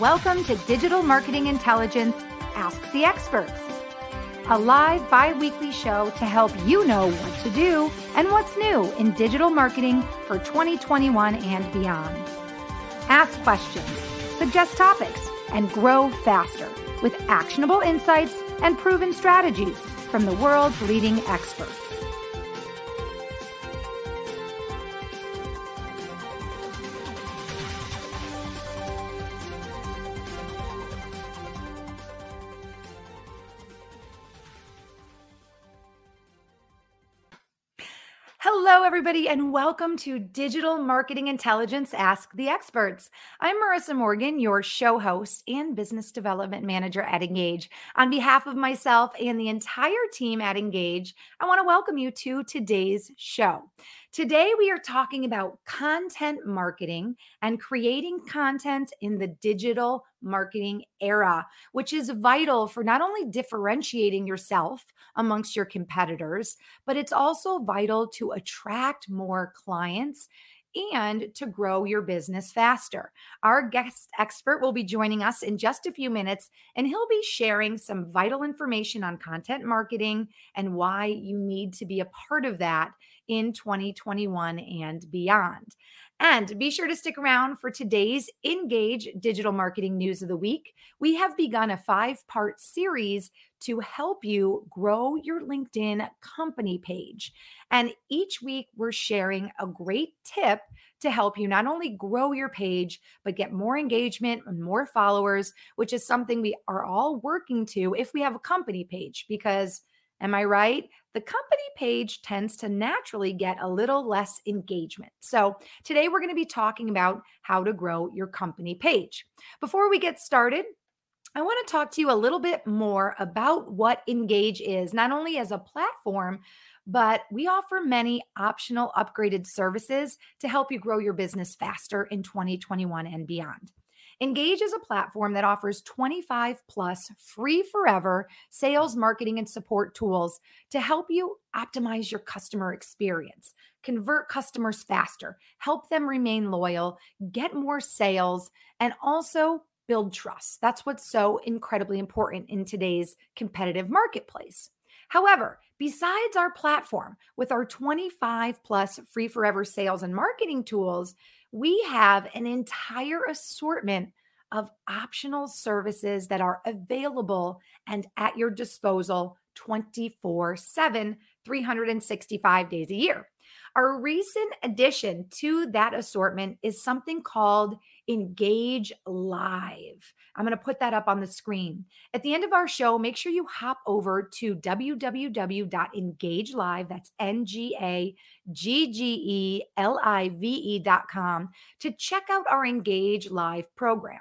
Welcome to Digital Marketing Intelligence Ask the Experts, a live bi weekly show to help you know what to do and what's new in digital marketing for 2021 and beyond. Ask questions, suggest topics, and grow faster with actionable insights and proven strategies from the world's leading experts. Everybody, and welcome to Digital Marketing Intelligence Ask the Experts. I'm Marissa Morgan, your show host and business development manager at Engage. On behalf of myself and the entire team at Engage, I want to welcome you to today's show. Today, we are talking about content marketing and creating content in the digital marketing era, which is vital for not only differentiating yourself amongst your competitors, but it's also vital to attract more clients and to grow your business faster. Our guest expert will be joining us in just a few minutes, and he'll be sharing some vital information on content marketing and why you need to be a part of that in 2021 and beyond. And be sure to stick around for today's Engage Digital Marketing News of the Week. We have begun a five part series to help you grow your LinkedIn company page. And each week, we're sharing a great tip to help you not only grow your page, but get more engagement and more followers, which is something we are all working to if we have a company page. Because, am I right? The company page tends to naturally get a little less engagement. So, today we're going to be talking about how to grow your company page. Before we get started, I want to talk to you a little bit more about what Engage is, not only as a platform, but we offer many optional upgraded services to help you grow your business faster in 2021 and beyond. Engage is a platform that offers 25 plus free forever sales, marketing, and support tools to help you optimize your customer experience, convert customers faster, help them remain loyal, get more sales, and also build trust. That's what's so incredibly important in today's competitive marketplace. However, besides our platform with our 25 plus free forever sales and marketing tools, we have an entire assortment of optional services that are available and at your disposal 24 7, 365 days a year. Our recent addition to that assortment is something called Engage Live. I'm going to put that up on the screen. At the end of our show, make sure you hop over to www.engagelive, that's N G A G G E L I V E.com, to check out our Engage Live program.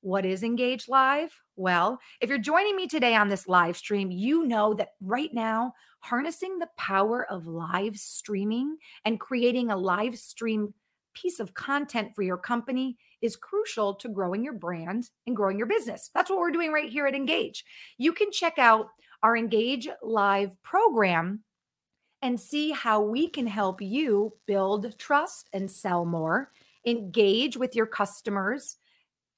What is Engage Live? Well, if you're joining me today on this live stream, you know that right now, harnessing the power of live streaming and creating a live stream piece of content for your company is crucial to growing your brand and growing your business. That's what we're doing right here at Engage. You can check out our Engage Live program and see how we can help you build trust and sell more, engage with your customers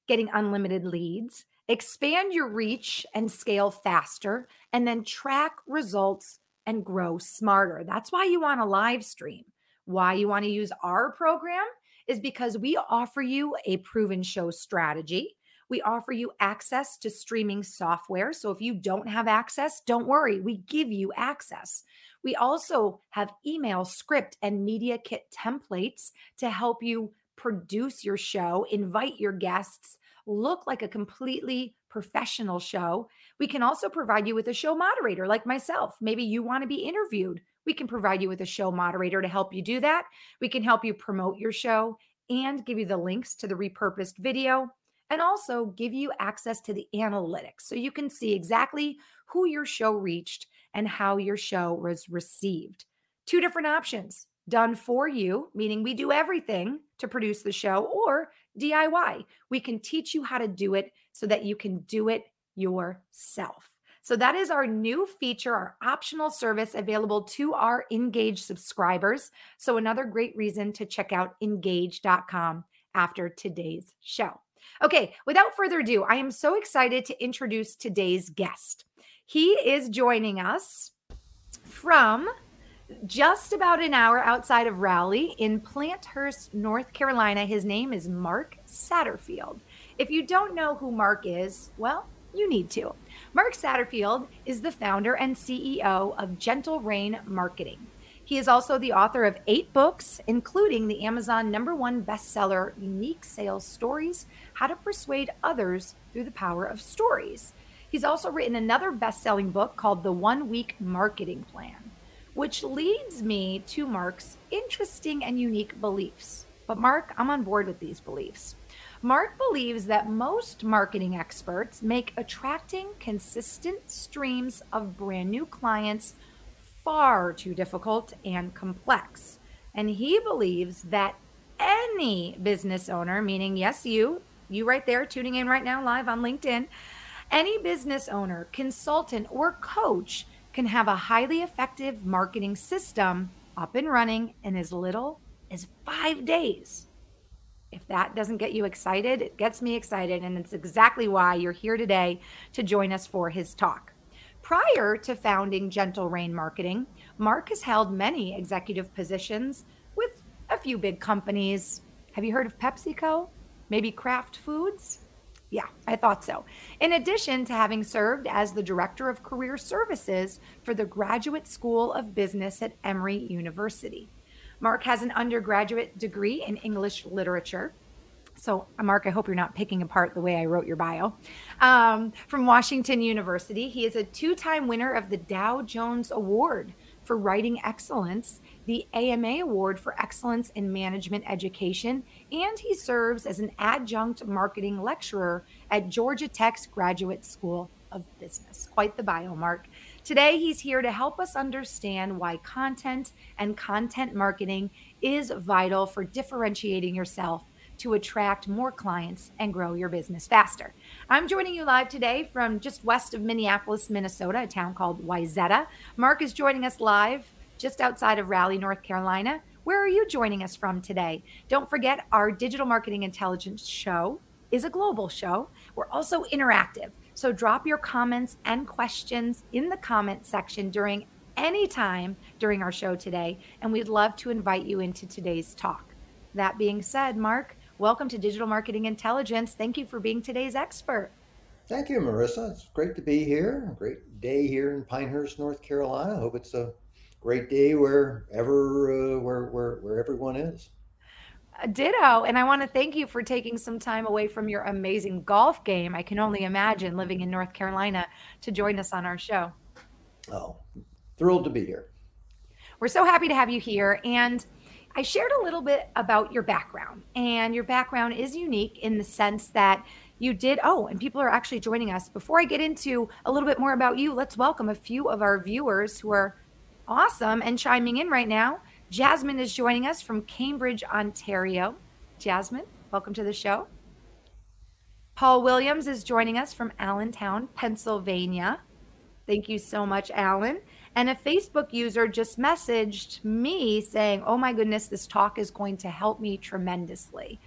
getting unlimited leads, expand your reach and scale faster, and then track results and grow smarter. That's why you want a live stream. Why you want to use our program is because we offer you a proven show strategy. We offer you access to streaming software. So if you don't have access, don't worry, we give you access. We also have email, script, and media kit templates to help you produce your show, invite your guests, look like a completely professional show. We can also provide you with a show moderator like myself. Maybe you want to be interviewed. We can provide you with a show moderator to help you do that. We can help you promote your show and give you the links to the repurposed video and also give you access to the analytics so you can see exactly who your show reached and how your show was received. Two different options done for you, meaning we do everything to produce the show, or DIY. We can teach you how to do it so that you can do it yourself. So, that is our new feature, our optional service available to our Engage subscribers. So, another great reason to check out engage.com after today's show. Okay, without further ado, I am so excited to introduce today's guest. He is joining us from just about an hour outside of Raleigh in Pinehurst, North Carolina. His name is Mark Satterfield. If you don't know who Mark is, well, you need to. Mark Satterfield is the founder and CEO of Gentle Rain Marketing. He is also the author of eight books, including the Amazon number one bestseller, Unique Sales Stories How to Persuade Others Through the Power of Stories. He's also written another best selling book called The One Week Marketing Plan, which leads me to Mark's interesting and unique beliefs. But, Mark, I'm on board with these beliefs. Mark believes that most marketing experts make attracting consistent streams of brand new clients far too difficult and complex. And he believes that any business owner, meaning, yes, you, you right there tuning in right now live on LinkedIn, any business owner, consultant, or coach can have a highly effective marketing system up and running in as little as five days. If that doesn't get you excited, it gets me excited. And it's exactly why you're here today to join us for his talk. Prior to founding Gentle Rain Marketing, Mark has held many executive positions with a few big companies. Have you heard of PepsiCo? Maybe Kraft Foods? Yeah, I thought so. In addition to having served as the Director of Career Services for the Graduate School of Business at Emory University. Mark has an undergraduate degree in English literature. So, Mark, I hope you're not picking apart the way I wrote your bio. Um, from Washington University, he is a two time winner of the Dow Jones Award for Writing Excellence, the AMA Award for Excellence in Management Education, and he serves as an adjunct marketing lecturer at Georgia Tech's Graduate School of Business. Quite the bio, Mark. Today, he's here to help us understand why content and content marketing is vital for differentiating yourself to attract more clients and grow your business faster. I'm joining you live today from just west of Minneapolis, Minnesota, a town called Wayzata. Mark is joining us live just outside of Raleigh, North Carolina. Where are you joining us from today? Don't forget, our digital marketing intelligence show is a global show. We're also interactive. So drop your comments and questions in the comment section during any time during our show today, and we'd love to invite you into today's talk. That being said, Mark, welcome to Digital Marketing Intelligence. Thank you for being today's expert. Thank you, Marissa. It's great to be here. Great day here in Pinehurst, North Carolina. Hope it's a great day wherever uh, where, where where everyone is. Ditto. And I want to thank you for taking some time away from your amazing golf game. I can only imagine living in North Carolina to join us on our show. Oh, thrilled to be here. We're so happy to have you here. And I shared a little bit about your background, and your background is unique in the sense that you did. Oh, and people are actually joining us. Before I get into a little bit more about you, let's welcome a few of our viewers who are awesome and chiming in right now. Jasmine is joining us from Cambridge, Ontario. Jasmine, welcome to the show. Paul Williams is joining us from Allentown, Pennsylvania. Thank you so much, Alan. And a Facebook user just messaged me saying, Oh my goodness, this talk is going to help me tremendously.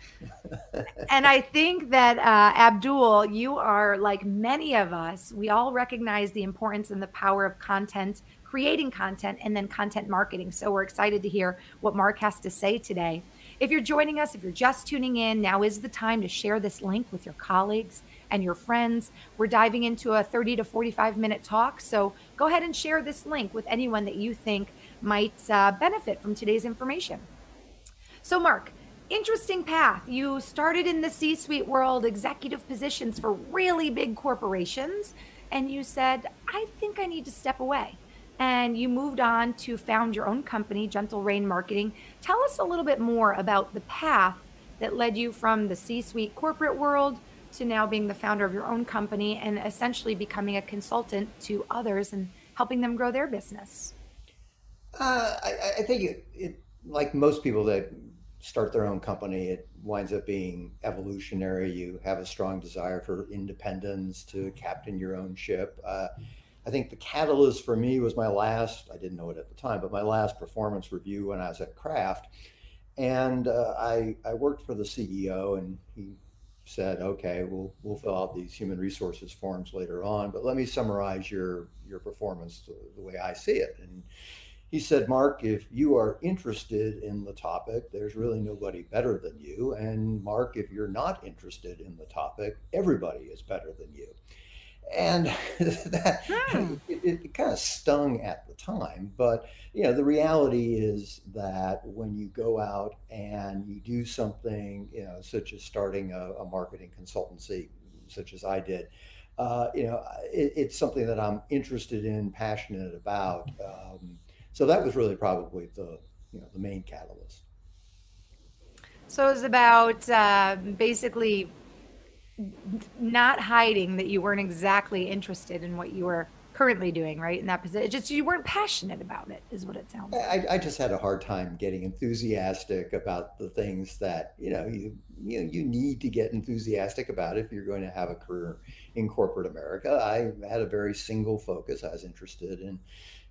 and I think that, uh, Abdul, you are like many of us, we all recognize the importance and the power of content creating content and then content marketing. So we're excited to hear what Mark has to say today. If you're joining us, if you're just tuning in, now is the time to share this link with your colleagues and your friends. We're diving into a 30 to 45 minute talk. So go ahead and share this link with anyone that you think might uh, benefit from today's information. So, Mark, interesting path. You started in the C suite world, executive positions for really big corporations, and you said, I think I need to step away and you moved on to found your own company, Gentle Rain Marketing. Tell us a little bit more about the path that led you from the C suite corporate world to now being the founder of your own company and essentially becoming a consultant to others and helping them grow their business. Uh, I, I, think it, it, like most people that start their own company, it winds up being evolutionary. You have a strong desire for independence to captain your own ship. Uh, I think the catalyst for me was my last, I didn't know it at the time, but my last performance review when I was at Kraft. And uh, I, I worked for the CEO, and he said, okay, we'll we'll fill out these human resources forms later on, but let me summarize your your performance the, the way I see it. And he said, Mark, if you are interested in the topic, there's really nobody better than you. And Mark, if you're not interested in the topic, everybody is better than you. And that hmm. it, it, kind of stung at the time, but you know the reality is that when you go out and you do something, you know, such as starting a, a marketing consultancy, such as I did, uh, you know, it, it's something that I'm interested in, passionate about. Um, so that was really probably the you know the main catalyst. So it was about uh, basically not hiding that you weren't exactly interested in what you were currently doing, right? In that position, just you weren't passionate about it, is what it sounds like. I, I just had a hard time getting enthusiastic about the things that you know you you know you need to get enthusiastic about if you're going to have a career in corporate America. I had a very single focus. I was interested in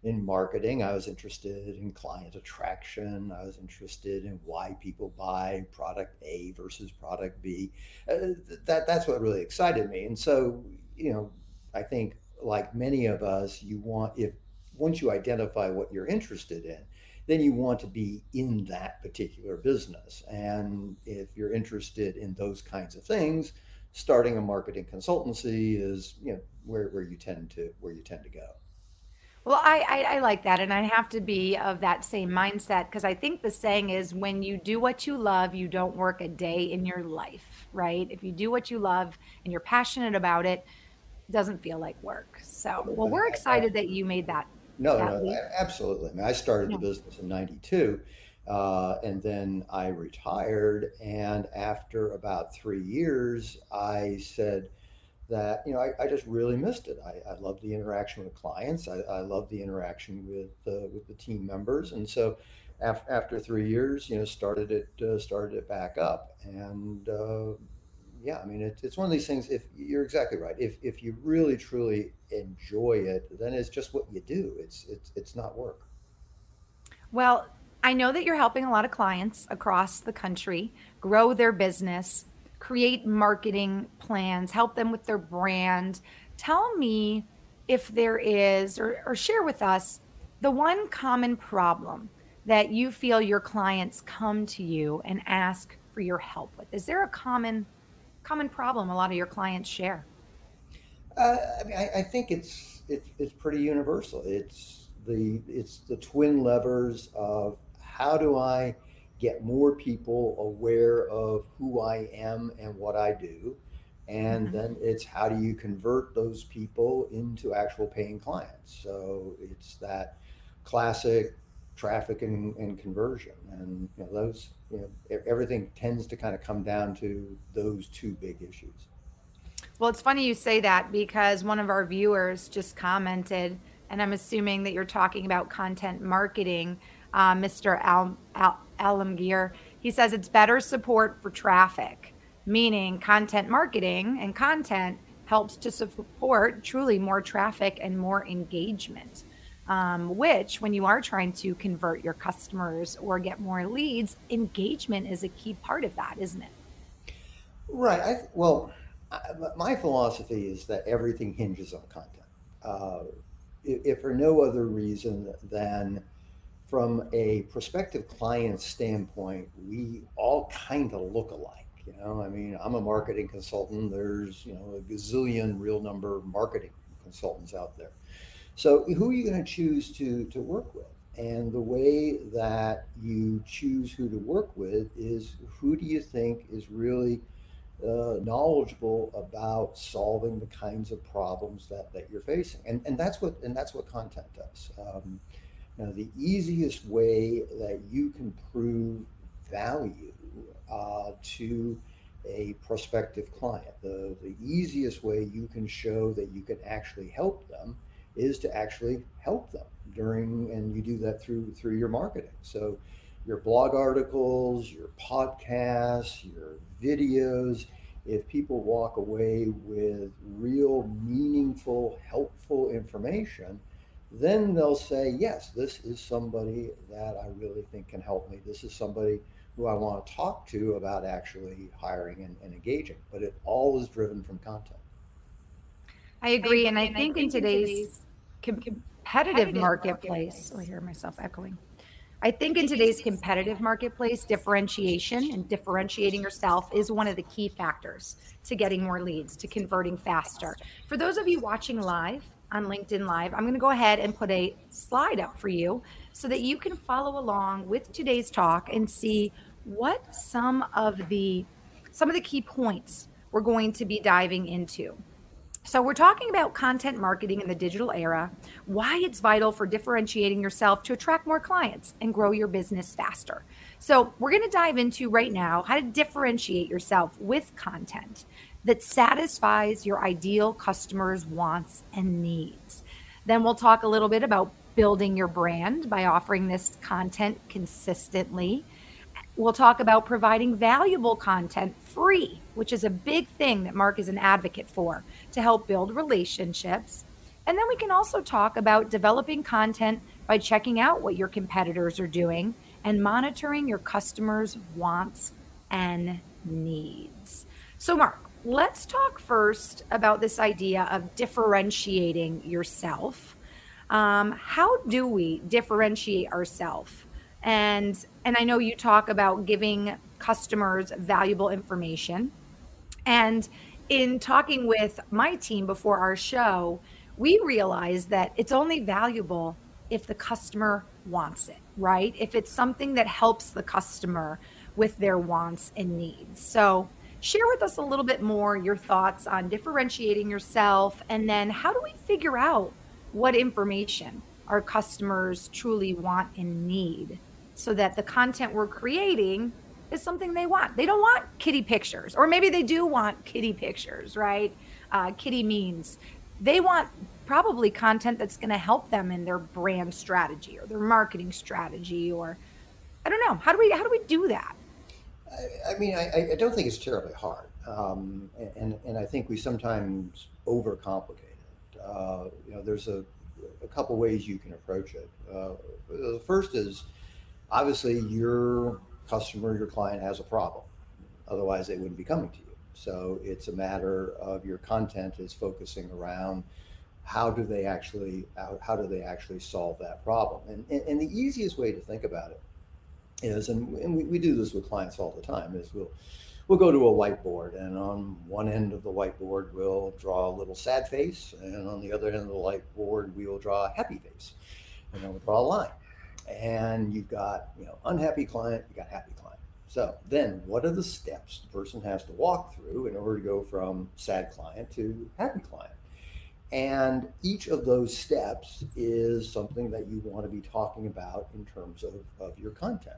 in marketing. I was interested in client attraction. I was interested in why people buy product A versus product B. Uh, that that's what really excited me. And so, you know, I think like many of us, you want if once you identify what you're interested in, then you want to be in that particular business. And if you're interested in those kinds of things, starting a marketing consultancy is you know where, where you tend to where you tend to go. Well, I, I, I like that. And I have to be of that same mindset because I think the saying is when you do what you love, you don't work a day in your life, right? If you do what you love and you're passionate about it, it doesn't feel like work. So, well, we're excited that you made that. No, that no, absolutely. I mean, I started yeah. the business in 92. Uh, and then I retired. And after about three years, I said, that you know I, I just really missed it. I, I love the interaction with clients. I, I love the interaction with uh, with the team members, and so after, after three years, you know, started it uh, started it back up, and uh, yeah, I mean it, it's one of these things. If you're exactly right, if if you really truly enjoy it, then it's just what you do. It's it's it's not work. Well, I know that you're helping a lot of clients across the country grow their business create marketing plans, help them with their brand. Tell me if there is, or, or share with us the one common problem that you feel your clients come to you and ask for your help with. Is there a common common problem a lot of your clients share? Uh, I mean, I, I think it's it, it's pretty universal. It's the it's the twin levers of how do I get more people aware of who I am and what I do. And mm-hmm. then it's how do you convert those people into actual paying clients? So it's that classic traffic and, and conversion. And you know, those, you know, everything tends to kind of come down to those two big issues. Well, it's funny you say that because one of our viewers just commented, and I'm assuming that you're talking about content marketing uh, Mr. Al, Al, Alamgir. He says it's better support for traffic, meaning content marketing and content helps to support truly more traffic and more engagement. Um, which, when you are trying to convert your customers or get more leads, engagement is a key part of that, isn't it? Right. I, well, I, my philosophy is that everything hinges on content. Uh, if, for no other reason than from a prospective client standpoint, we all kind of look alike. You know, I mean, I'm a marketing consultant. There's, you know, a gazillion real number marketing consultants out there. So who are you going to choose to to work with? And the way that you choose who to work with is who do you think is really uh, knowledgeable about solving the kinds of problems that, that you're facing, and and that's what and that's what content does. Um, now, the easiest way that you can prove value uh, to a prospective client, the, the easiest way you can show that you can actually help them is to actually help them during, and you do that through through your marketing. So, your blog articles, your podcasts, your videos. If people walk away with real, meaningful, helpful information, then they'll say, yes, this is somebody that I really think can help me. This is somebody who I want to talk to about actually hiring and, and engaging. But it all is driven from content. I agree. And I, and think, I think in today's, competitive, competitive marketplace, marketplace, oh, I hear myself echoing. I think in today's competitive marketplace, differentiation and differentiating yourself is one of the key factors to getting more leads, to converting faster. For those of you watching live on LinkedIn Live, I'm going to go ahead and put a slide up for you so that you can follow along with today's talk and see what some of the some of the key points we're going to be diving into. So, we're talking about content marketing in the digital era, why it's vital for differentiating yourself to attract more clients and grow your business faster. So, we're going to dive into right now how to differentiate yourself with content that satisfies your ideal customers' wants and needs. Then, we'll talk a little bit about building your brand by offering this content consistently We'll talk about providing valuable content free, which is a big thing that Mark is an advocate for to help build relationships. And then we can also talk about developing content by checking out what your competitors are doing and monitoring your customers' wants and needs. So, Mark, let's talk first about this idea of differentiating yourself. Um, how do we differentiate ourselves? and and i know you talk about giving customers valuable information and in talking with my team before our show we realized that it's only valuable if the customer wants it right if it's something that helps the customer with their wants and needs so share with us a little bit more your thoughts on differentiating yourself and then how do we figure out what information our customers truly want and need so that the content we're creating is something they want. They don't want kitty pictures, or maybe they do want kitty pictures, right? Uh, kitty means they want probably content that's going to help them in their brand strategy or their marketing strategy, or I don't know. How do we how do we do that? I, I mean, I, I, don't think it's terribly hard, um, and and I think we sometimes overcomplicate it. Uh, you know, there's a a couple ways you can approach it. Uh, the first is obviously your customer, your client has a problem. Otherwise, they wouldn't be coming to you. So it's a matter of your content is focusing around how do they actually how, how do they actually solve that problem. And, and, and the easiest way to think about it is, and, and we, we do this with clients all the time, is we'll we'll go to a whiteboard and on one end of the whiteboard we'll draw a little sad face and on the other end of the whiteboard we will draw a happy face and then we'll draw a line. And you've got you know unhappy client you got happy client. So then what are the steps the person has to walk through in order to go from sad client to happy client and each of those steps is something that you want to be talking about in terms of, of your content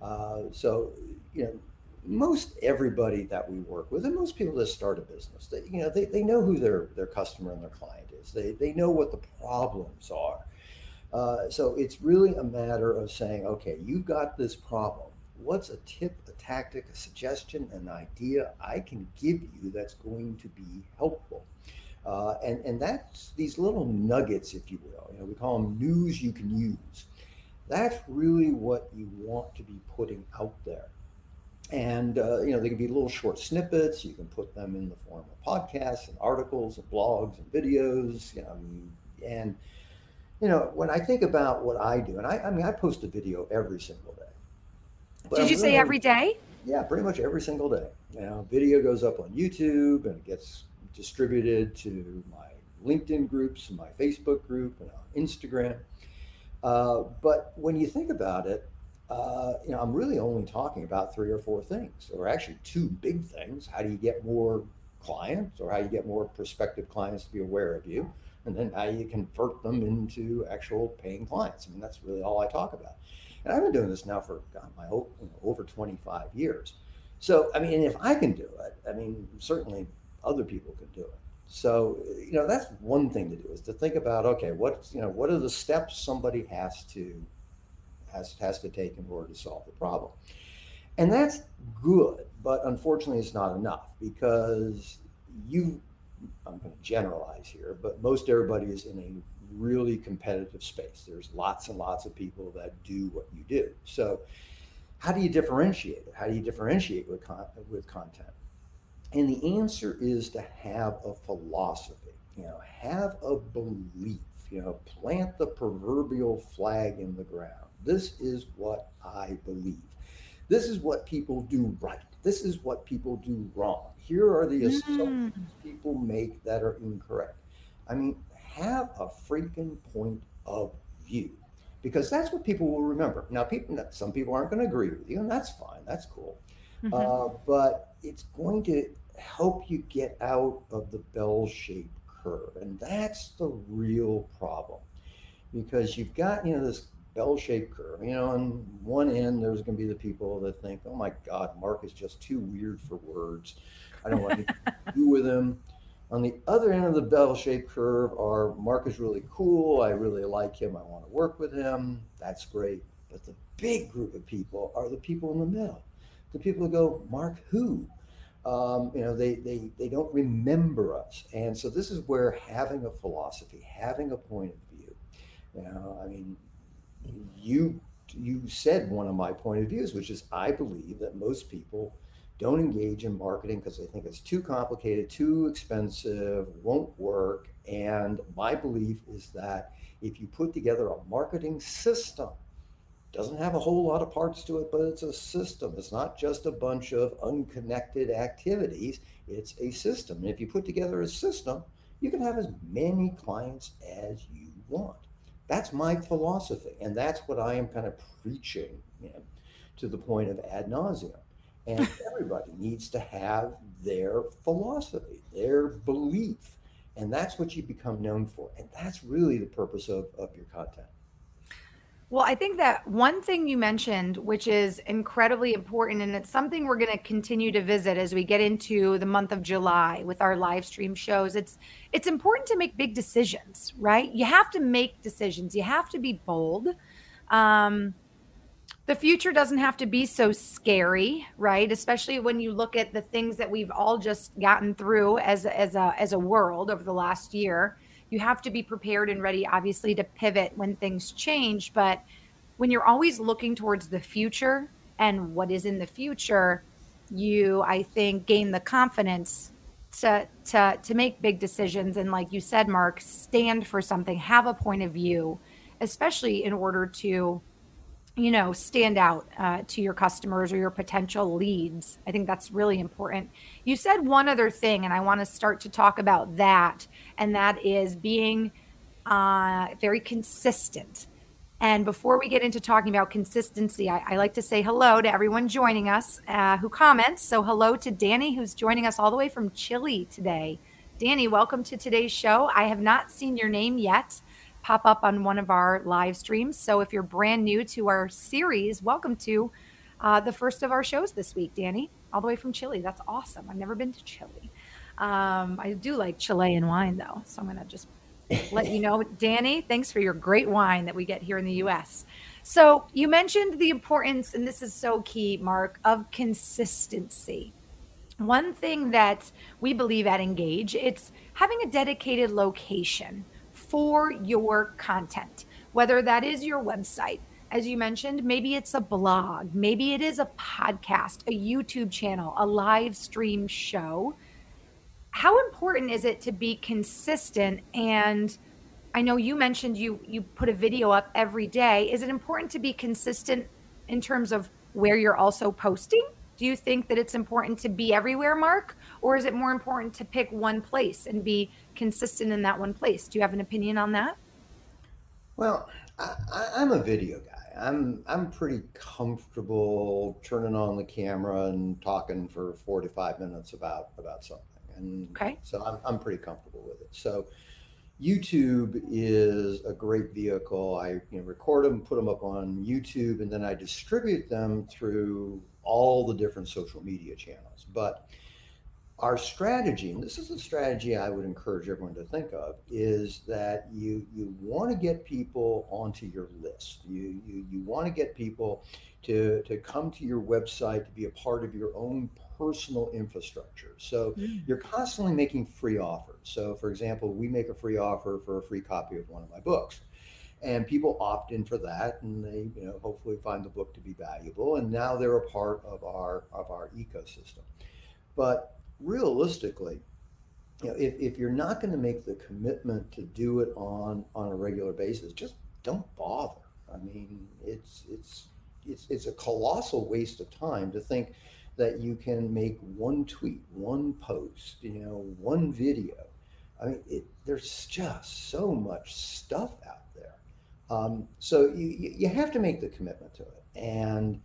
uh, so you know most everybody that we work with and most people that start a business they you know they, they know who their their customer and their client is they they know what the problems are uh, so it's really a matter of saying, okay, you've got this problem. What's a tip, a tactic, a suggestion, an idea I can give you that's going to be helpful? Uh, and and that's these little nuggets, if you will. You know, we call them news you can use. That's really what you want to be putting out there. And uh, you know, they can be little short snippets. You can put them in the form of podcasts and articles and blogs and videos. You know, and you know, when I think about what I do, and I, I mean, I post a video every single day. But Did I'm you say every day? Yeah, pretty much every single day. You know, video goes up on YouTube and it gets distributed to my LinkedIn groups and my Facebook group and on Instagram. Uh, but when you think about it, uh, you know, I'm really only talking about three or four things, or actually two big things. How do you get more clients, or how you get more prospective clients to be aware of you? and then how you convert them into actual paying clients. I mean, that's really all I talk about. And I've been doing this now for God, my you know, over 25 years. So, I mean, if I can do it, I mean, certainly other people can do it. So, you know, that's one thing to do is to think about, okay, what's, you know, what are the steps somebody has to has has to take in order to solve the problem. And that's good, but unfortunately it's not enough because you I'm going to generalize here, but most everybody is in a really competitive space. There's lots and lots of people that do what you do. So, how do you differentiate? How do you differentiate with, con- with content? And the answer is to have a philosophy, you know, have a belief, you know, plant the proverbial flag in the ground. This is what I believe. This is what people do right. This is what people do wrong. Here are the assumptions mm. people make that are incorrect. I mean, have a freaking point of view because that's what people will remember. Now, people, some people aren't going to agree with you, and that's fine. That's cool. Mm-hmm. Uh, but it's going to help you get out of the bell-shaped curve, and that's the real problem because you've got you know this bell-shaped curve. You know, on one end there's going to be the people that think, "Oh my God, Mark is just too weird for words. I don't want to do with him." On the other end of the bell-shaped curve are Mark is really cool. I really like him. I want to work with him. That's great. But the big group of people are the people in the middle. The people who go, Mark, who? Um, you know, they, they, they don't remember us. And so this is where having a philosophy, having a point of view, you know, I mean, you you said one of my point of views, which is I believe that most people don't engage in marketing because they think it's too complicated, too expensive, won't work. And my belief is that if you put together a marketing system, doesn't have a whole lot of parts to it, but it's a system. It's not just a bunch of unconnected activities. It's a system. And if you put together a system, you can have as many clients as you want. That's my philosophy. And that's what I am kind of preaching you know, to the point of ad nauseum. And everybody needs to have their philosophy, their belief. And that's what you become known for. And that's really the purpose of, of your content. Well, I think that one thing you mentioned, which is incredibly important, and it's something we're going to continue to visit as we get into the month of July with our live stream shows. It's it's important to make big decisions, right? You have to make decisions. You have to be bold. Um, the future doesn't have to be so scary, right? Especially when you look at the things that we've all just gotten through as as a as a world over the last year. You have to be prepared and ready obviously to pivot when things change, but when you're always looking towards the future and what is in the future, you I think gain the confidence to to to make big decisions. And like you said Mark, stand for something, have a point of view, especially in order to you know stand out uh, to your customers or your potential leads. I think that's really important. You said one other thing and i want to start to talk about that and that is being uh, very consistent. And before we get into talking about consistency I, I like to say hello to everyone joining us uh, who comments. So hello to danny who's joining us all the way from chile today. Danny welcome to today's show. I have not seen your name yet pop up on one of our live streams. So if you're brand new to our series, welcome to uh, the first of our shows this week, Danny, all the way from Chile. That's awesome. I've never been to Chile. Um, I do like Chilean wine though, so I'm gonna just let you know, Danny. Thanks for your great wine that we get here in the U.S. So you mentioned the importance, and this is so key, Mark, of consistency. One thing that we believe at Engage, it's having a dedicated location for your content, whether that is your website. As you mentioned, maybe it's a blog, maybe it is a podcast, a YouTube channel, a live stream show. How important is it to be consistent and I know you mentioned you you put a video up every day. Is it important to be consistent in terms of where you're also posting? Do you think that it's important to be everywhere, Mark? Or is it more important to pick one place and be consistent in that one place? Do you have an opinion on that? Well, I, am a video guy. I'm I'm pretty comfortable turning on the camera and talking for 45 minutes about about something. And okay. so I'm I'm pretty comfortable with it. So YouTube is a great vehicle. I you know, record them, put them up on YouTube, and then I distribute them through all the different social media channels. But our strategy, and this is a strategy I would encourage everyone to think of, is that you you want to get people onto your list. You you, you want to get people to to come to your website to be a part of your own personal infrastructure. So mm. you're constantly making free offers. So for example, we make a free offer for a free copy of one of my books. and people opt in for that and they you know hopefully find the book to be valuable and now they're a part of our of our ecosystem but realistically you know if, if you're not going to make the commitment to do it on on a regular basis just don't bother i mean it's it's it's, it's a colossal waste of time to think that you can make one tweet one post you know one video i mean it, there's just so much stuff out there. um, so you, you have to make the commitment to it. And,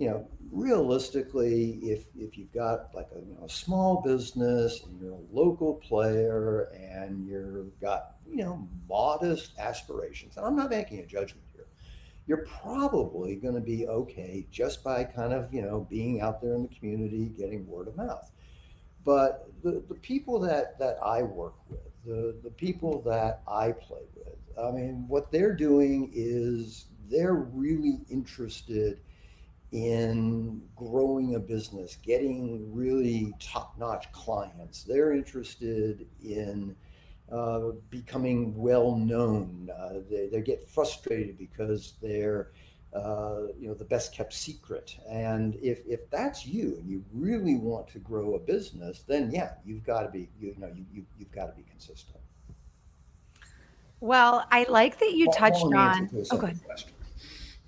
you know, realistically, if, if you've got like a, you know, a small business and you're a local player and you've got, you know, modest aspirations, and I'm not making a judgment here, you're probably going to be okay just by kind of, you know, being out there in the community, getting word of mouth. But the, the people that, that I work with, the, the people that I play with, I mean, what they're doing is they're really interested in growing a business, getting really top notch clients. They're interested in uh, becoming well known. Uh, they, they get frustrated because they're uh, you know the best kept secret and if if that's you and you really want to grow a business then yeah you've got to be you know you, you you've got to be consistent well, I like that you long, touched on. Oh, good.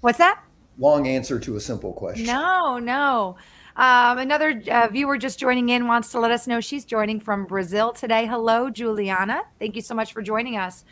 What's that? Long answer to a simple question. No, no. Um, another uh, viewer just joining in wants to let us know she's joining from Brazil today. Hello, Juliana. Thank you so much for joining us.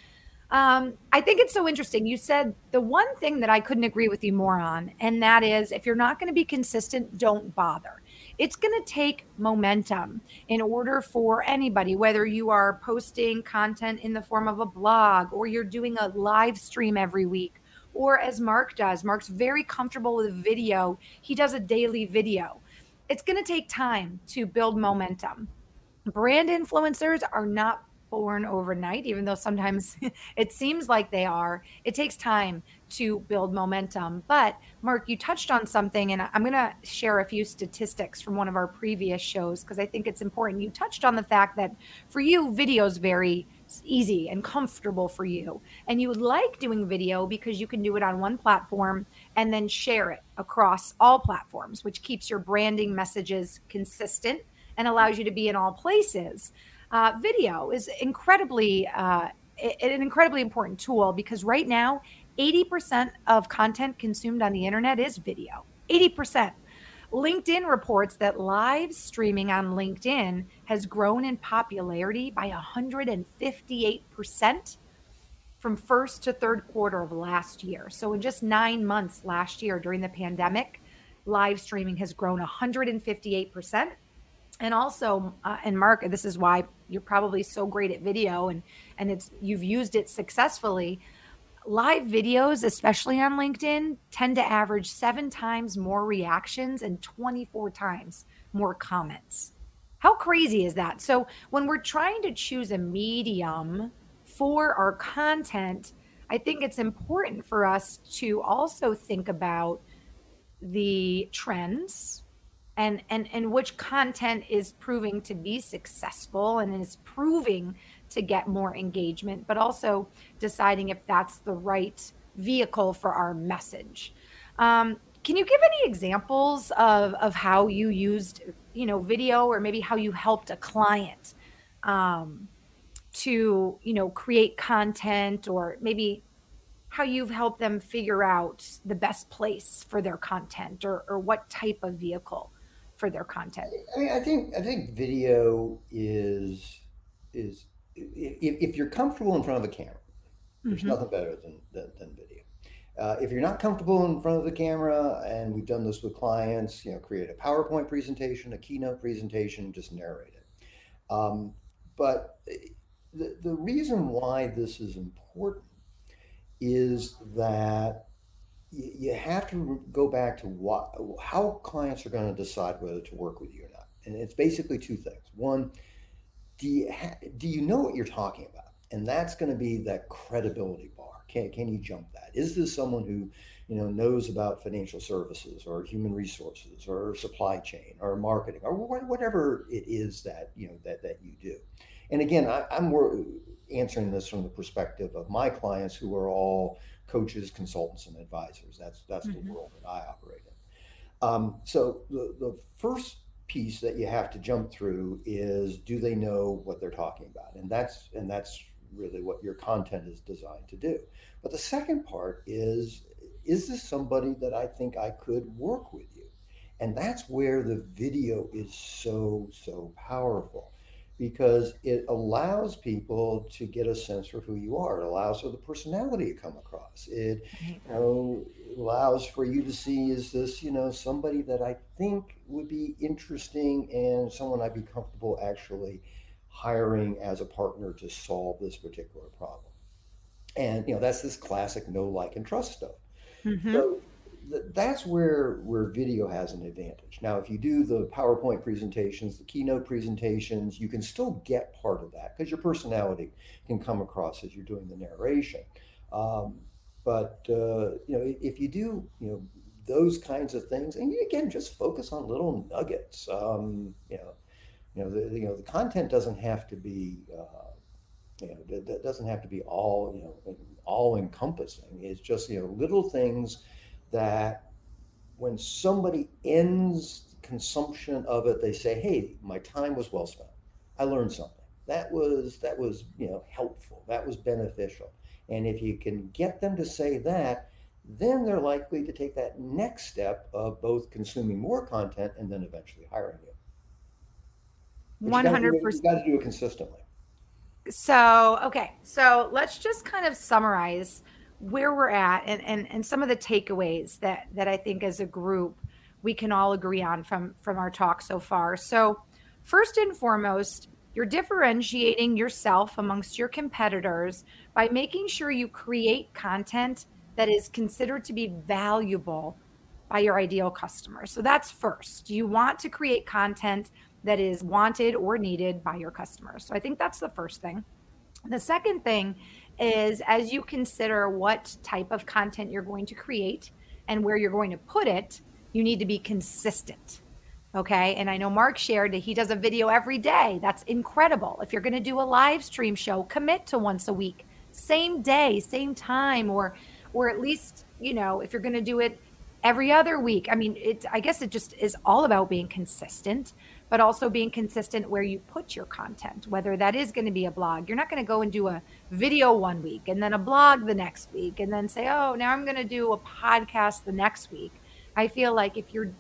Um, I think it's so interesting. You said the one thing that I couldn't agree with you more on, and that is if you're not going to be consistent, don't bother. It's going to take momentum in order for anybody, whether you are posting content in the form of a blog or you're doing a live stream every week, or as Mark does. Mark's very comfortable with video, he does a daily video. It's going to take time to build momentum. Brand influencers are not born overnight, even though sometimes it seems like they are. It takes time to build momentum. But Mark, you touched on something, and I'm going to share a few statistics from one of our previous shows because I think it's important. You touched on the fact that for you, video is very easy and comfortable for you. And you like doing video because you can do it on one platform and then share it across all platforms, which keeps your branding messages consistent and allows you to be in all places. Uh, video is incredibly uh, an incredibly important tool because right now 80% of content consumed on the internet is video. 80% linkedin reports that live streaming on linkedin has grown in popularity by 158% from first to third quarter of last year. So in just nine months last year during the pandemic live streaming has grown 158% and also uh, and mark this is why you're probably so great at video and and it's you've used it successfully live videos especially on linkedin tend to average seven times more reactions and 24 times more comments. How crazy is that? So when we're trying to choose a medium for our content i think it's important for us to also think about the trends and and and which content is proving to be successful and is proving to get more engagement but also deciding if that's the right vehicle for our message um, can you give any examples of of how you used you know video or maybe how you helped a client um, to you know create content or maybe how you've helped them figure out the best place for their content or, or what type of vehicle for their content? I mean, I think I think video is is if, if you're comfortable in front of a camera, there's mm-hmm. nothing better than than, than video. Uh, if you're not comfortable in front of the camera, and we've done this with clients, you know, create a PowerPoint presentation, a keynote presentation, just narrate it. Um, but the, the reason why this is important is that you have to go back to what how clients are going to decide whether to work with you or not and it's basically two things one do you ha- do you know what you're talking about and that's going to be that credibility bar can, can you jump that is this someone who you know knows about financial services or human resources or supply chain or marketing or whatever it is that you know that that you do and again I, am more answering this from the perspective of my clients who are all coaches, consultants, and advisors. That's that's mm-hmm. the world that I operate in. Um, so the the first piece that you have to jump through is do they know what they're talking about, and that's and that's really what your content is designed to do. But the second part is is this somebody that I think I could work with you? And that's where the video is so so powerful because it allows people to get a sense for who you are. It allows for the personality to come across. It you know, allows for you to see is this, you know, somebody that I think would be interesting and someone I'd be comfortable actually hiring as a partner to solve this particular problem. And you know, that's this classic no like, and trust stuff. Mm-hmm. So that's where where video has an advantage. Now, if you do the PowerPoint presentations, the keynote presentations, you can still get part of that because your personality can come across as you're doing the narration. Um, but uh, you know, if you do, you know, those kinds of things, and you, again, just focus on little nuggets. Um, you know, you know, the you know the content doesn't have to be. Uh, you know, that doesn't have to be all, you know, all encompassing. It's just, you know, little things that when somebody ends consumption of it, they say, "Hey, my time was well spent. I learned something. That was that was you know helpful. That was beneficial." And if you can get them to say that, then they're likely to take that next step of both consuming more content and then eventually hiring you. One hundred percent. You got to do it consistently. So okay, so let's just kind of summarize where we're at and, and, and some of the takeaways that, that I think as a group we can all agree on from, from our talk so far. So, first and foremost, you're differentiating yourself amongst your competitors by making sure you create content that is considered to be valuable by your ideal customer. So that's first. You want to create content that is wanted or needed by your customers. So I think that's the first thing. The second thing is as you consider what type of content you're going to create and where you're going to put it, you need to be consistent. Okay. And I know Mark shared that he does a video every day. That's incredible. If you're going to do a live stream show, commit to once a week, same day, same time, or, or at least, you know, if you're going to do it every other week. I mean, it, I guess it just is all about being consistent but also being consistent where you put your content, whether that is going to be a blog. You're not going to go and do a video one week and then a blog the next week and then say, oh, now I'm going to do a podcast the next week. I feel like if you're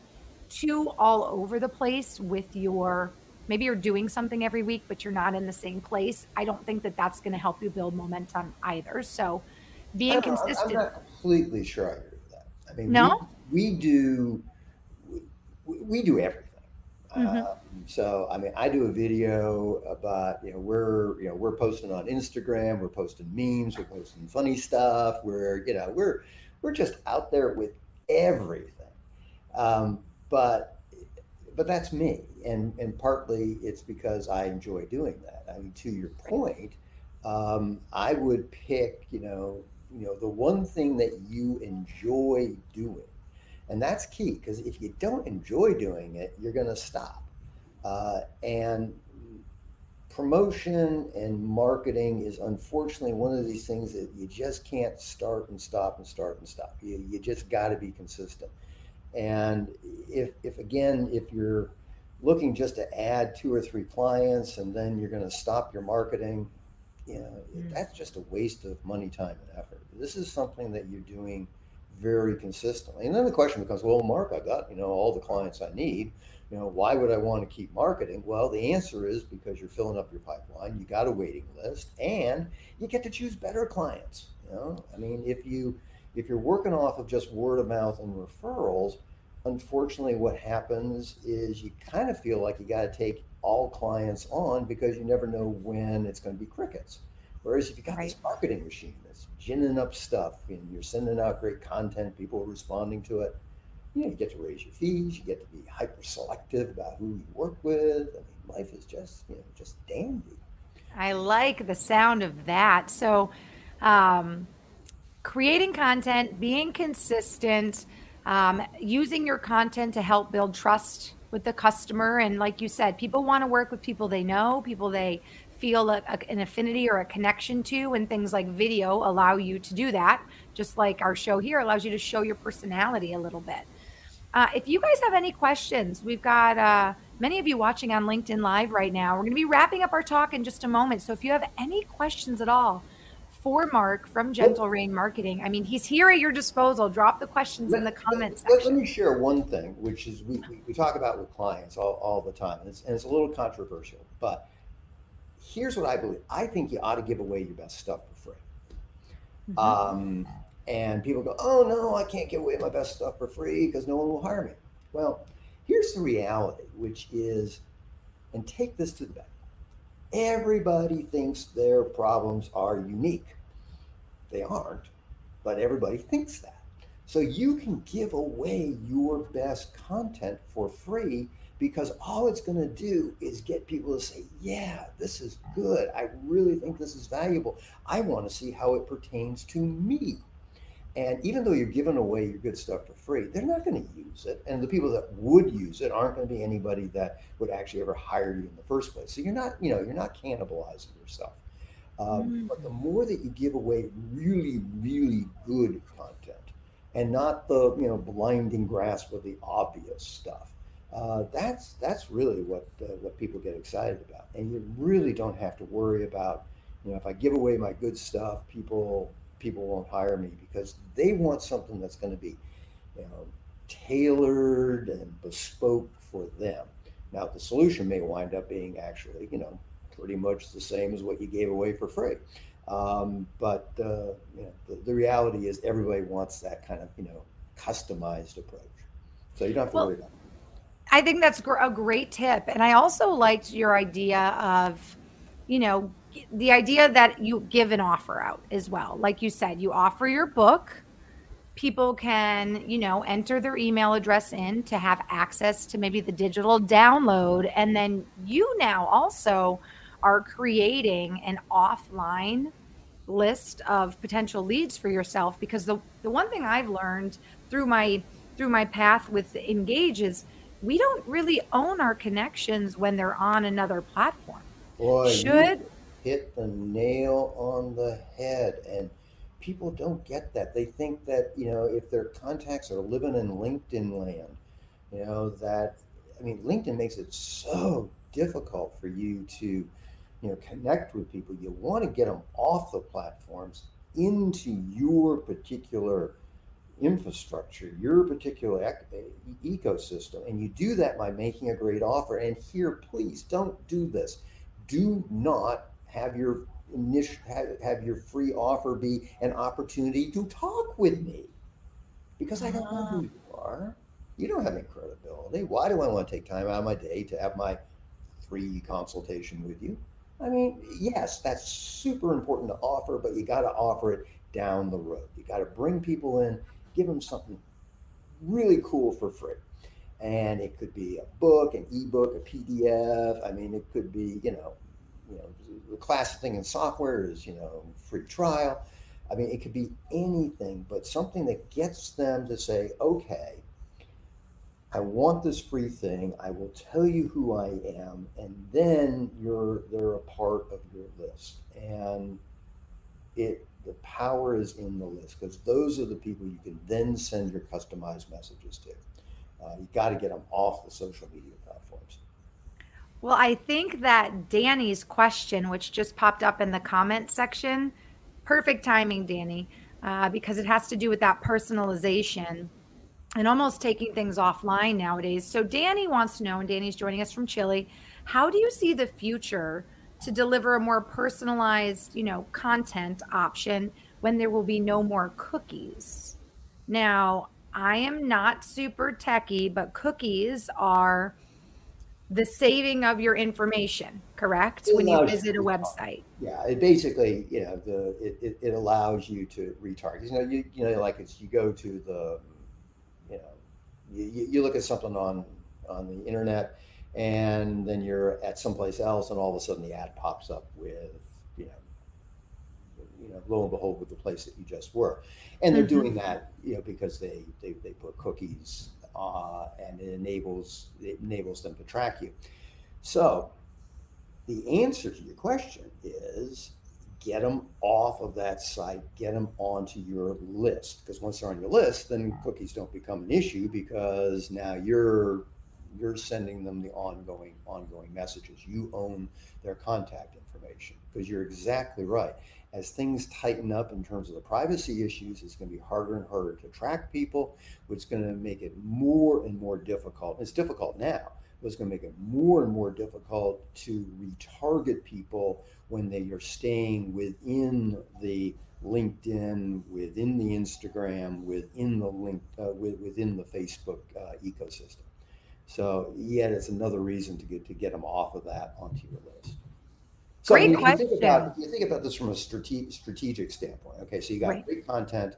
too all over the place with your maybe you're doing something every week but you're not in the same place i don't think that that's going to help you build momentum either so being I'm, consistent i'm not completely sure i agree with that i mean no we, we do we, we do everything Mm-hmm. Um, so I mean, I do a video about you know we're you know we're posting on Instagram, we're posting memes, we're posting funny stuff. We're you know we're we're just out there with everything. Um, but but that's me, and and partly it's because I enjoy doing that. I mean, to your point, um, I would pick you know you know the one thing that you enjoy doing and that's key because if you don't enjoy doing it, you're going to stop. Uh, and promotion and marketing is unfortunately one of these things that you just can't start and stop and start and stop. You, you just got to be consistent. And if, if again, if you're looking just to add two or three clients and then you're going to stop your marketing, you know, mm. that's just a waste of money, time, and effort. This is something that you're doing very consistently. And then the question becomes, well, Mark, I got, you know, all the clients I need. You know, why would I want to keep marketing? Well, the answer is because you're filling up your pipeline, you got a waiting list, and you get to choose better clients. You know, I mean, if you if you're working off of just word of mouth and referrals, unfortunately what happens is you kind of feel like you got to take all clients on because you never know when it's going to be crickets. Whereas if you got right. this marketing machine that's ginning up stuff and you're sending out great content, people are responding to it, you know, you get to raise your fees, you get to be hyper selective about who you work with. I mean, life is just, you know, just dandy. I like the sound of that. So, um, creating content, being consistent, um, using your content to help build trust with the customer. And like you said, people want to work with people they know, people they feel a, a, an affinity or a connection to, and things like video allow you to do that. Just like our show here allows you to show your personality a little bit. Uh, if you guys have any questions, we've got uh, many of you watching on LinkedIn Live right now. We're going to be wrapping up our talk in just a moment. So if you have any questions at all for Mark from Gentle Rain Marketing, I mean, he's here at your disposal. Drop the questions let, in the comments let, let, me share one thing, which is we, we, we talk about with clients all, all the time, and it's, and it's a little controversial, but here's what I believe. I think you ought to give away your best stuff for free. Mm-hmm. Um, and people go, oh no, I can't give away my best stuff for free because no one will hire me. Well, here's the reality, which is, and take this to the bank. Everybody thinks their problems are unique. They aren't, but everybody thinks that. So you can give away your best content for free because all it's going to do is get people to say, Yeah, this is good. I really think this is valuable. I want to see how it pertains to me. And even though you're giving away your good stuff for free, they're not going to use it. And the people that would use it aren't going to be anybody that would actually ever hire you in the first place. So you're not, you know, you're not cannibalizing yourself. Um, mm-hmm. But the more that you give away really, really good content, and not the you know blinding grasp of the obvious stuff, uh, that's that's really what uh, what people get excited about. And you really don't have to worry about, you know, if I give away my good stuff, people people won't hire me because they want something that's going to be, you know, tailored and bespoke for them. Now, the solution may wind up being actually, you know, pretty much the same as what you gave away for free. Um, but uh, you know, the, the, reality is everybody wants that kind of, you know, customized approach. So you don't have to well, worry about it. I think that's a great tip. And I also liked your idea of, you know, the idea that you give an offer out as well. Like you said, you offer your book. People can, you know, enter their email address in to have access to maybe the digital download. And then you now also are creating an offline list of potential leads for yourself because the, the one thing I've learned through my through my path with engage is we don't really own our connections when they're on another platform. Boy, Should hit the nail on the head. And people don't get that. They think that, you know, if their contacts are living in LinkedIn land, you know, that, I mean, LinkedIn makes it so difficult for you to, you know, connect with people. You want to get them off the platforms into your particular infrastructure, your particular ec- ecosystem. And you do that by making a great offer. And here, please don't do this. Do not have your initial have, have your free offer be an opportunity to talk with me because I don't know who ah. you are. You don't have any credibility. Why do I want to take time out of my day to have my free consultation with you? I mean, yes, that's super important to offer, but you got to offer it down the road. You got to bring people in, give them something really cool for free. And it could be a book, an ebook, a PDF. I mean, it could be, you know, you know, the classic thing in software is, you know, free trial. I mean, it could be anything, but something that gets them to say, okay, I want this free thing. I will tell you who I am, and then you're they're a part of your list. And it the power is in the list because those are the people you can then send your customized messages to. Uh, you got to get them off the social media platforms. Well, I think that Danny's question, which just popped up in the comment section, perfect timing, Danny, uh, because it has to do with that personalization and almost taking things offline nowadays. So, Danny wants to know, and Danny's joining us from Chile, how do you see the future to deliver a more personalized, you know, content option when there will be no more cookies? Now, I am not super techy, but cookies are the saving of your information, correct? It when you visit a website. Yeah, it basically, you know, the it, it, it, allows you to retarget. You know, you you know, like it's you go to the, you know, you, you look at something on on the internet, and then you're at someplace else, and all of a sudden the ad pops up with, you know, you know, lo and behold, with the place that you just were, and they're mm-hmm. doing that, you know, because they they they put cookies uh, and it enables it enables them to track you. So the answer to your question is get them off of that site, get them onto your list. Because once they're on your list, then cookies don't become an issue because now you're you're sending them the ongoing ongoing messages. You own their contact information because you're exactly right. As things tighten up in terms of the privacy issues, it's going to be harder and harder to track people, which is going to make it more and more difficult. It's difficult now, but it's going to make it more and more difficult to retarget people when they are staying within the LinkedIn, within the Instagram, within the link, uh, within the Facebook uh, ecosystem. So yeah, it's another reason to get to get them off of that onto your list. So great you, question. You think, about, you think about this from a strate- strategic standpoint. Okay, so you got right. great content.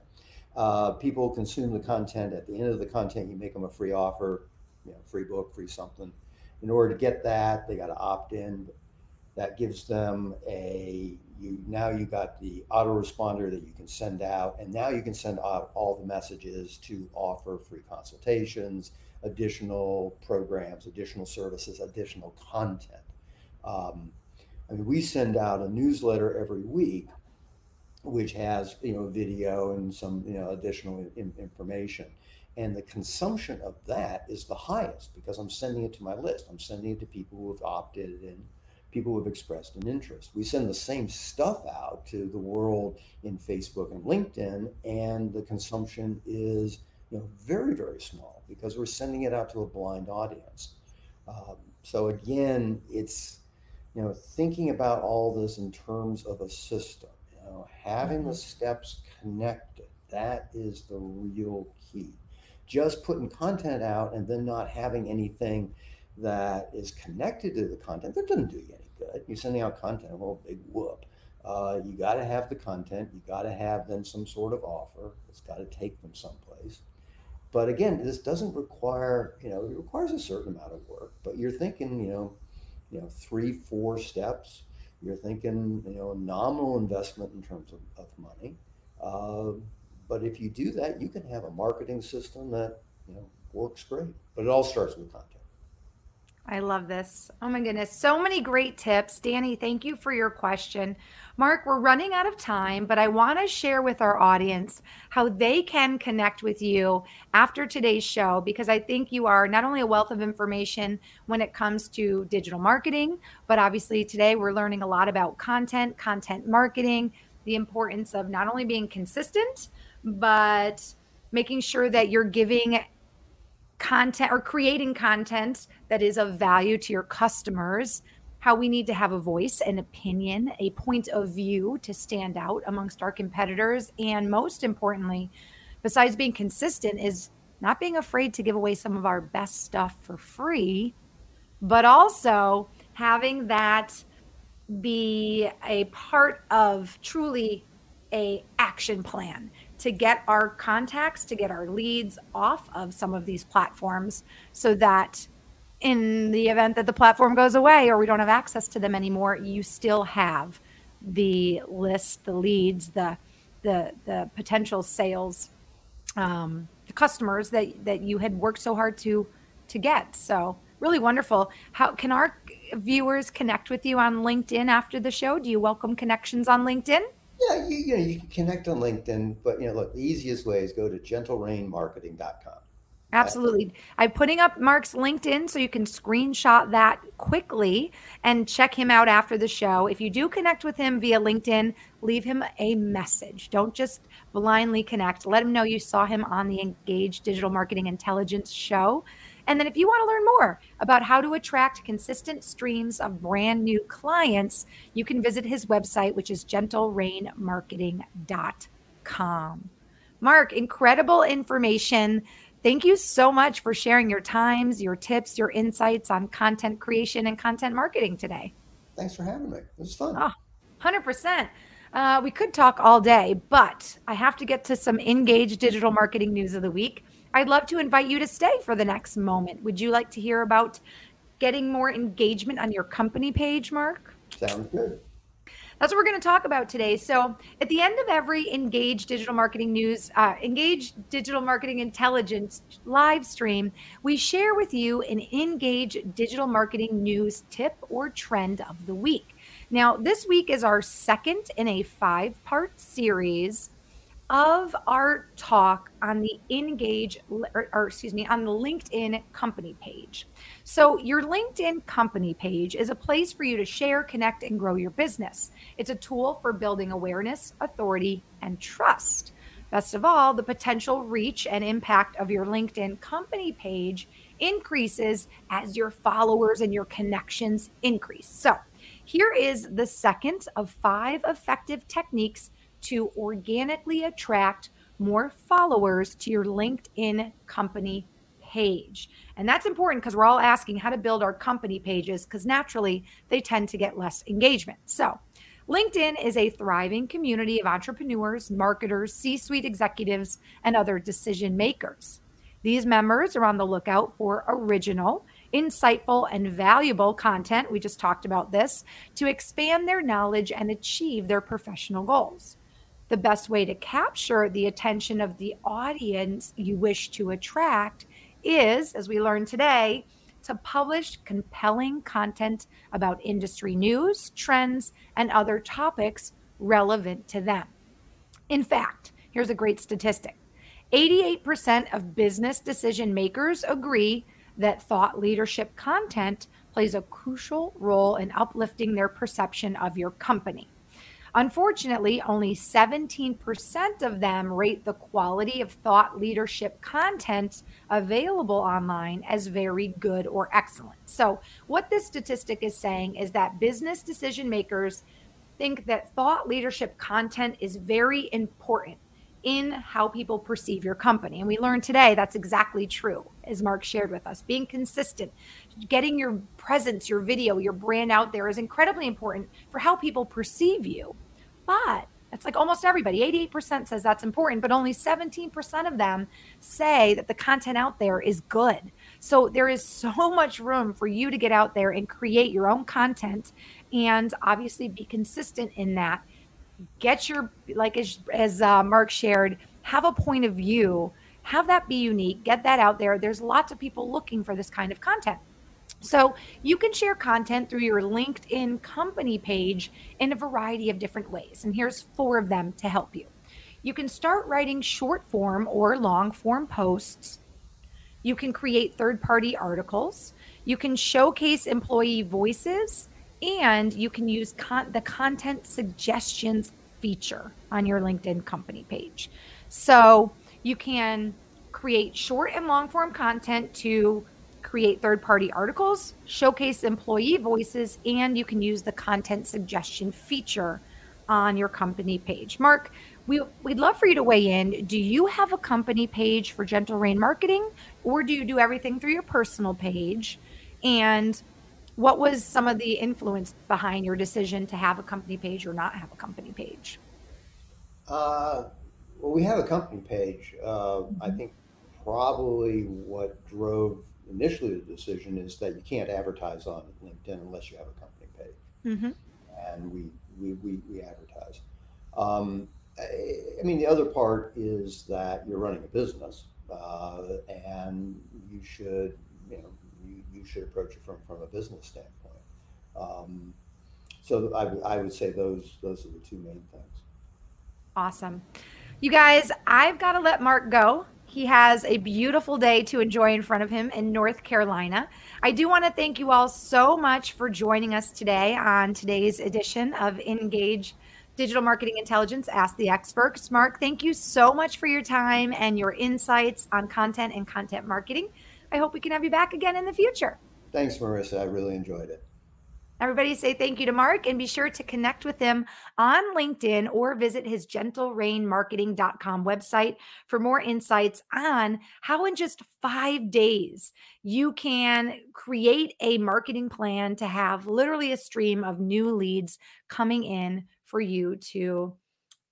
Uh, people consume the content. At the end of the content, you make them a free offer, you know, free book, free something. In order to get that, they got to opt in. That gives them a you now you got the autoresponder that you can send out, and now you can send out all the messages to offer free consultations, additional programs, additional services, additional content. Um, I mean, we send out a newsletter every week, which has you know video and some you know additional in, information, and the consumption of that is the highest because I'm sending it to my list. I'm sending it to people who have opted in, people who have expressed an interest. We send the same stuff out to the world in Facebook and LinkedIn, and the consumption is you know very very small because we're sending it out to a blind audience. Um, so again, it's you know thinking about all this in terms of a system. You know, having mm-hmm. the steps connected that is the real key. Just putting content out and then not having anything that is connected to the content that doesn't do you any good. You're sending out content, well, big whoop. Uh, you got to have the content. You got to have then some sort of offer. It's got to take them someplace. But again, this doesn't require, you know, it requires a certain amount of work, but you're thinking, you know, you know, three, four steps. You're thinking, you know, a nominal investment in terms of, of money. Uh, but if you do that, you can have a marketing system that, you know, works great. But it all starts with content. I love this. Oh my goodness. So many great tips. Danny, thank you for your question. Mark, we're running out of time, but I want to share with our audience how they can connect with you after today's show because I think you are not only a wealth of information when it comes to digital marketing, but obviously today we're learning a lot about content, content marketing, the importance of not only being consistent, but making sure that you're giving content or creating content that is of value to your customers, how we need to have a voice, an opinion, a point of view to stand out amongst our competitors. And most importantly, besides being consistent, is not being afraid to give away some of our best stuff for free, but also having that be a part of truly a action plan to get our contacts, to get our leads off of some of these platforms so that in the event that the platform goes away or we don't have access to them anymore, you still have the list, the leads, the the the potential sales, um, the customers that that you had worked so hard to to get. So really wonderful. How can our viewers connect with you on LinkedIn after the show? Do you welcome connections on LinkedIn? Yeah, you, you know, you can connect on LinkedIn, but you know, look, the easiest way is go to gentlerainmarketing.com. Absolutely. I'm putting up Mark's LinkedIn so you can screenshot that quickly and check him out after the show. If you do connect with him via LinkedIn, leave him a message. Don't just blindly connect. Let him know you saw him on the Engage Digital Marketing Intelligence show. And then if you want to learn more about how to attract consistent streams of brand new clients, you can visit his website, which is gentlerainmarketing.com. Mark, incredible information. Thank you so much for sharing your times, your tips, your insights on content creation and content marketing today. Thanks for having me. It was fun. Oh, 100%. Uh, we could talk all day, but I have to get to some engaged digital marketing news of the week. I'd love to invite you to stay for the next moment. Would you like to hear about getting more engagement on your company page, Mark? Sounds good. That's what we're going to talk about today. So, at the end of every Engage Digital Marketing News, uh, Engage Digital Marketing Intelligence live stream, we share with you an Engage Digital Marketing News tip or trend of the week. Now, this week is our second in a five part series of our talk on the Engage, or, or, excuse me, on the LinkedIn company page. So, your LinkedIn company page is a place for you to share, connect, and grow your business. It's a tool for building awareness, authority, and trust. Best of all, the potential reach and impact of your LinkedIn company page increases as your followers and your connections increase. So, here is the second of five effective techniques to organically attract more followers to your LinkedIn company page. And that's important because we're all asking how to build our company pages because naturally they tend to get less engagement. So, LinkedIn is a thriving community of entrepreneurs, marketers, C suite executives, and other decision makers. These members are on the lookout for original, insightful, and valuable content. We just talked about this to expand their knowledge and achieve their professional goals the best way to capture the attention of the audience you wish to attract is, as we learned today, to publish compelling content about industry news, trends, and other topics relevant to them. In fact, here's a great statistic 88% of business decision makers agree that thought leadership content plays a crucial role in uplifting their perception of your company. Unfortunately, only 17% of them rate the quality of thought leadership content available online as very good or excellent. So, what this statistic is saying is that business decision makers think that thought leadership content is very important in how people perceive your company. And we learned today that's exactly true, as Mark shared with us. Being consistent, getting your presence, your video, your brand out there is incredibly important for how people perceive you. But it's like almost everybody, 88% says that's important, but only 17% of them say that the content out there is good. So there is so much room for you to get out there and create your own content and obviously be consistent in that. Get your, like as, as uh, Mark shared, have a point of view, have that be unique, get that out there. There's lots of people looking for this kind of content. So you can share content through your LinkedIn company page in a variety of different ways. And here's four of them to help you. You can start writing short form or long form posts. You can create third party articles. You can showcase employee voices. And you can use con- the content suggestions feature on your LinkedIn company page. So you can create short and long form content to create third party articles, showcase employee voices, and you can use the content suggestion feature on your company page. Mark, we, we'd love for you to weigh in. Do you have a company page for Gentle Rain Marketing, or do you do everything through your personal page? And what was some of the influence behind your decision to have a company page or not have a company page? Uh, well, we have a company page. Uh, mm-hmm. I think probably what drove initially the decision is that you can't advertise on LinkedIn unless you have a company page. Mm-hmm. And we, we, we, we advertise. Um, I, I, mean, the other part is that you're running a business uh, and you should, you know, you, you should approach it from, from a business standpoint. Um, so I, I would say those, those are the two main things. Awesome. You guys, I've got to let Mark go. He has a beautiful day to enjoy in front of him in North Carolina. I do want to thank you all so much for joining us today on today's edition of Engage Digital Marketing Intelligence Ask the Experts. Mark, thank you so much for your time and your insights on content and content marketing. I hope we can have you back again in the future. Thanks, Marissa. I really enjoyed it. Everybody say thank you to Mark and be sure to connect with him on LinkedIn or visit his gentlerainmarketing.com website for more insights on how in just five days you can create a marketing plan to have literally a stream of new leads coming in for you to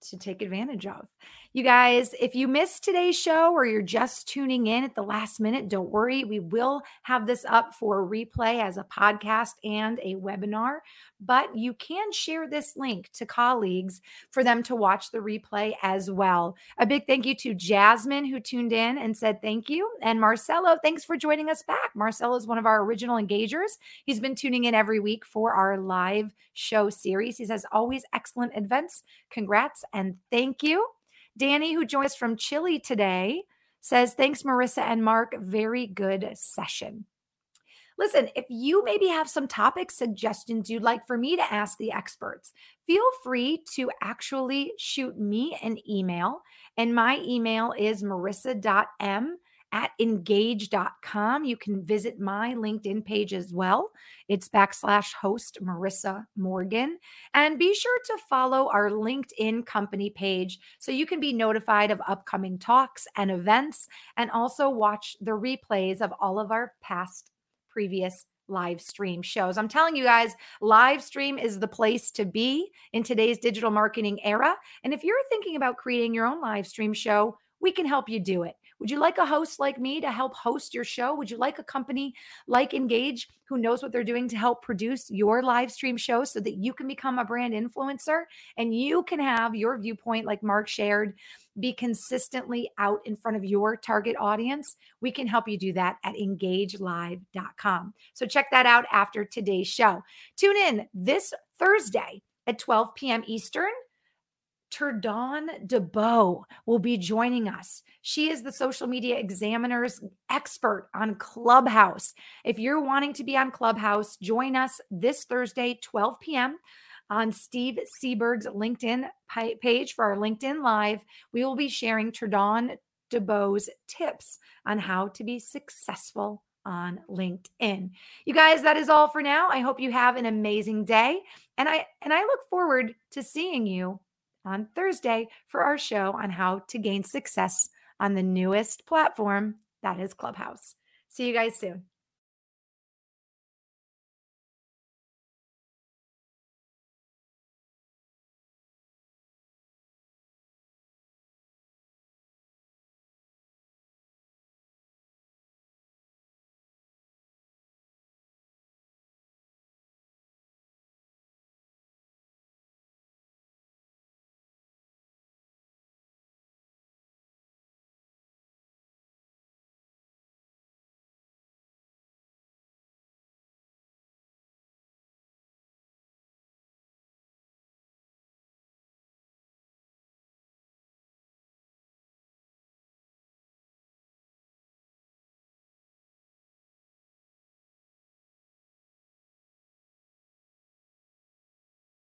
to take advantage of. You guys, if you missed today's show or you're just tuning in at the last minute, don't worry. We will have this up for replay as a podcast and a webinar but you can share this link to colleagues for them to watch the replay as well. A big thank you to Jasmine, who tuned in and said thank you. And Marcelo, thanks for joining us back. Marcelo is one of our original engagers. He's been tuning in every week for our live show series. He says, always excellent events. Congrats and thank you. Danny, who joins from Chile today, says, Thanks, Marissa and Mark. Very good session. Listen, if you maybe have some topic suggestions you'd like for me to ask the experts, feel free to actually shoot me an email. And my email is marissa.m at engage.com. You can visit my LinkedIn page as well. It's backslash host Marissa Morgan. And be sure to follow our LinkedIn company page so you can be notified of upcoming talks and events and also watch the replays of all of our past previous live stream shows. I'm telling you guys, live stream is the place to be in today's digital marketing era. And if you're thinking about creating your own live stream show, we can help you do it. Would you like a host like me to help host your show? Would you like a company like Engage who knows what they're doing to help produce your live stream show so that you can become a brand influencer and you can have your viewpoint, like Mark shared, be consistently out in front of your target audience? We can help you do that at engagelive.com. So check that out after today's show. Tune in this Thursday at 12 p.m. Eastern Turdon DeBow will be joining us. She is the social media examiner's expert on Clubhouse. If you're wanting to be on Clubhouse, join us this Thursday, 12 p.m. on Steve Seberg's LinkedIn page for our LinkedIn Live. We will be sharing Turdon DeBow's tips on how to be successful on LinkedIn. You guys, that is all for now. I hope you have an amazing day and I and I look forward to seeing you on Thursday for our show on how to gain success on the newest platform that is Clubhouse. See you guys soon.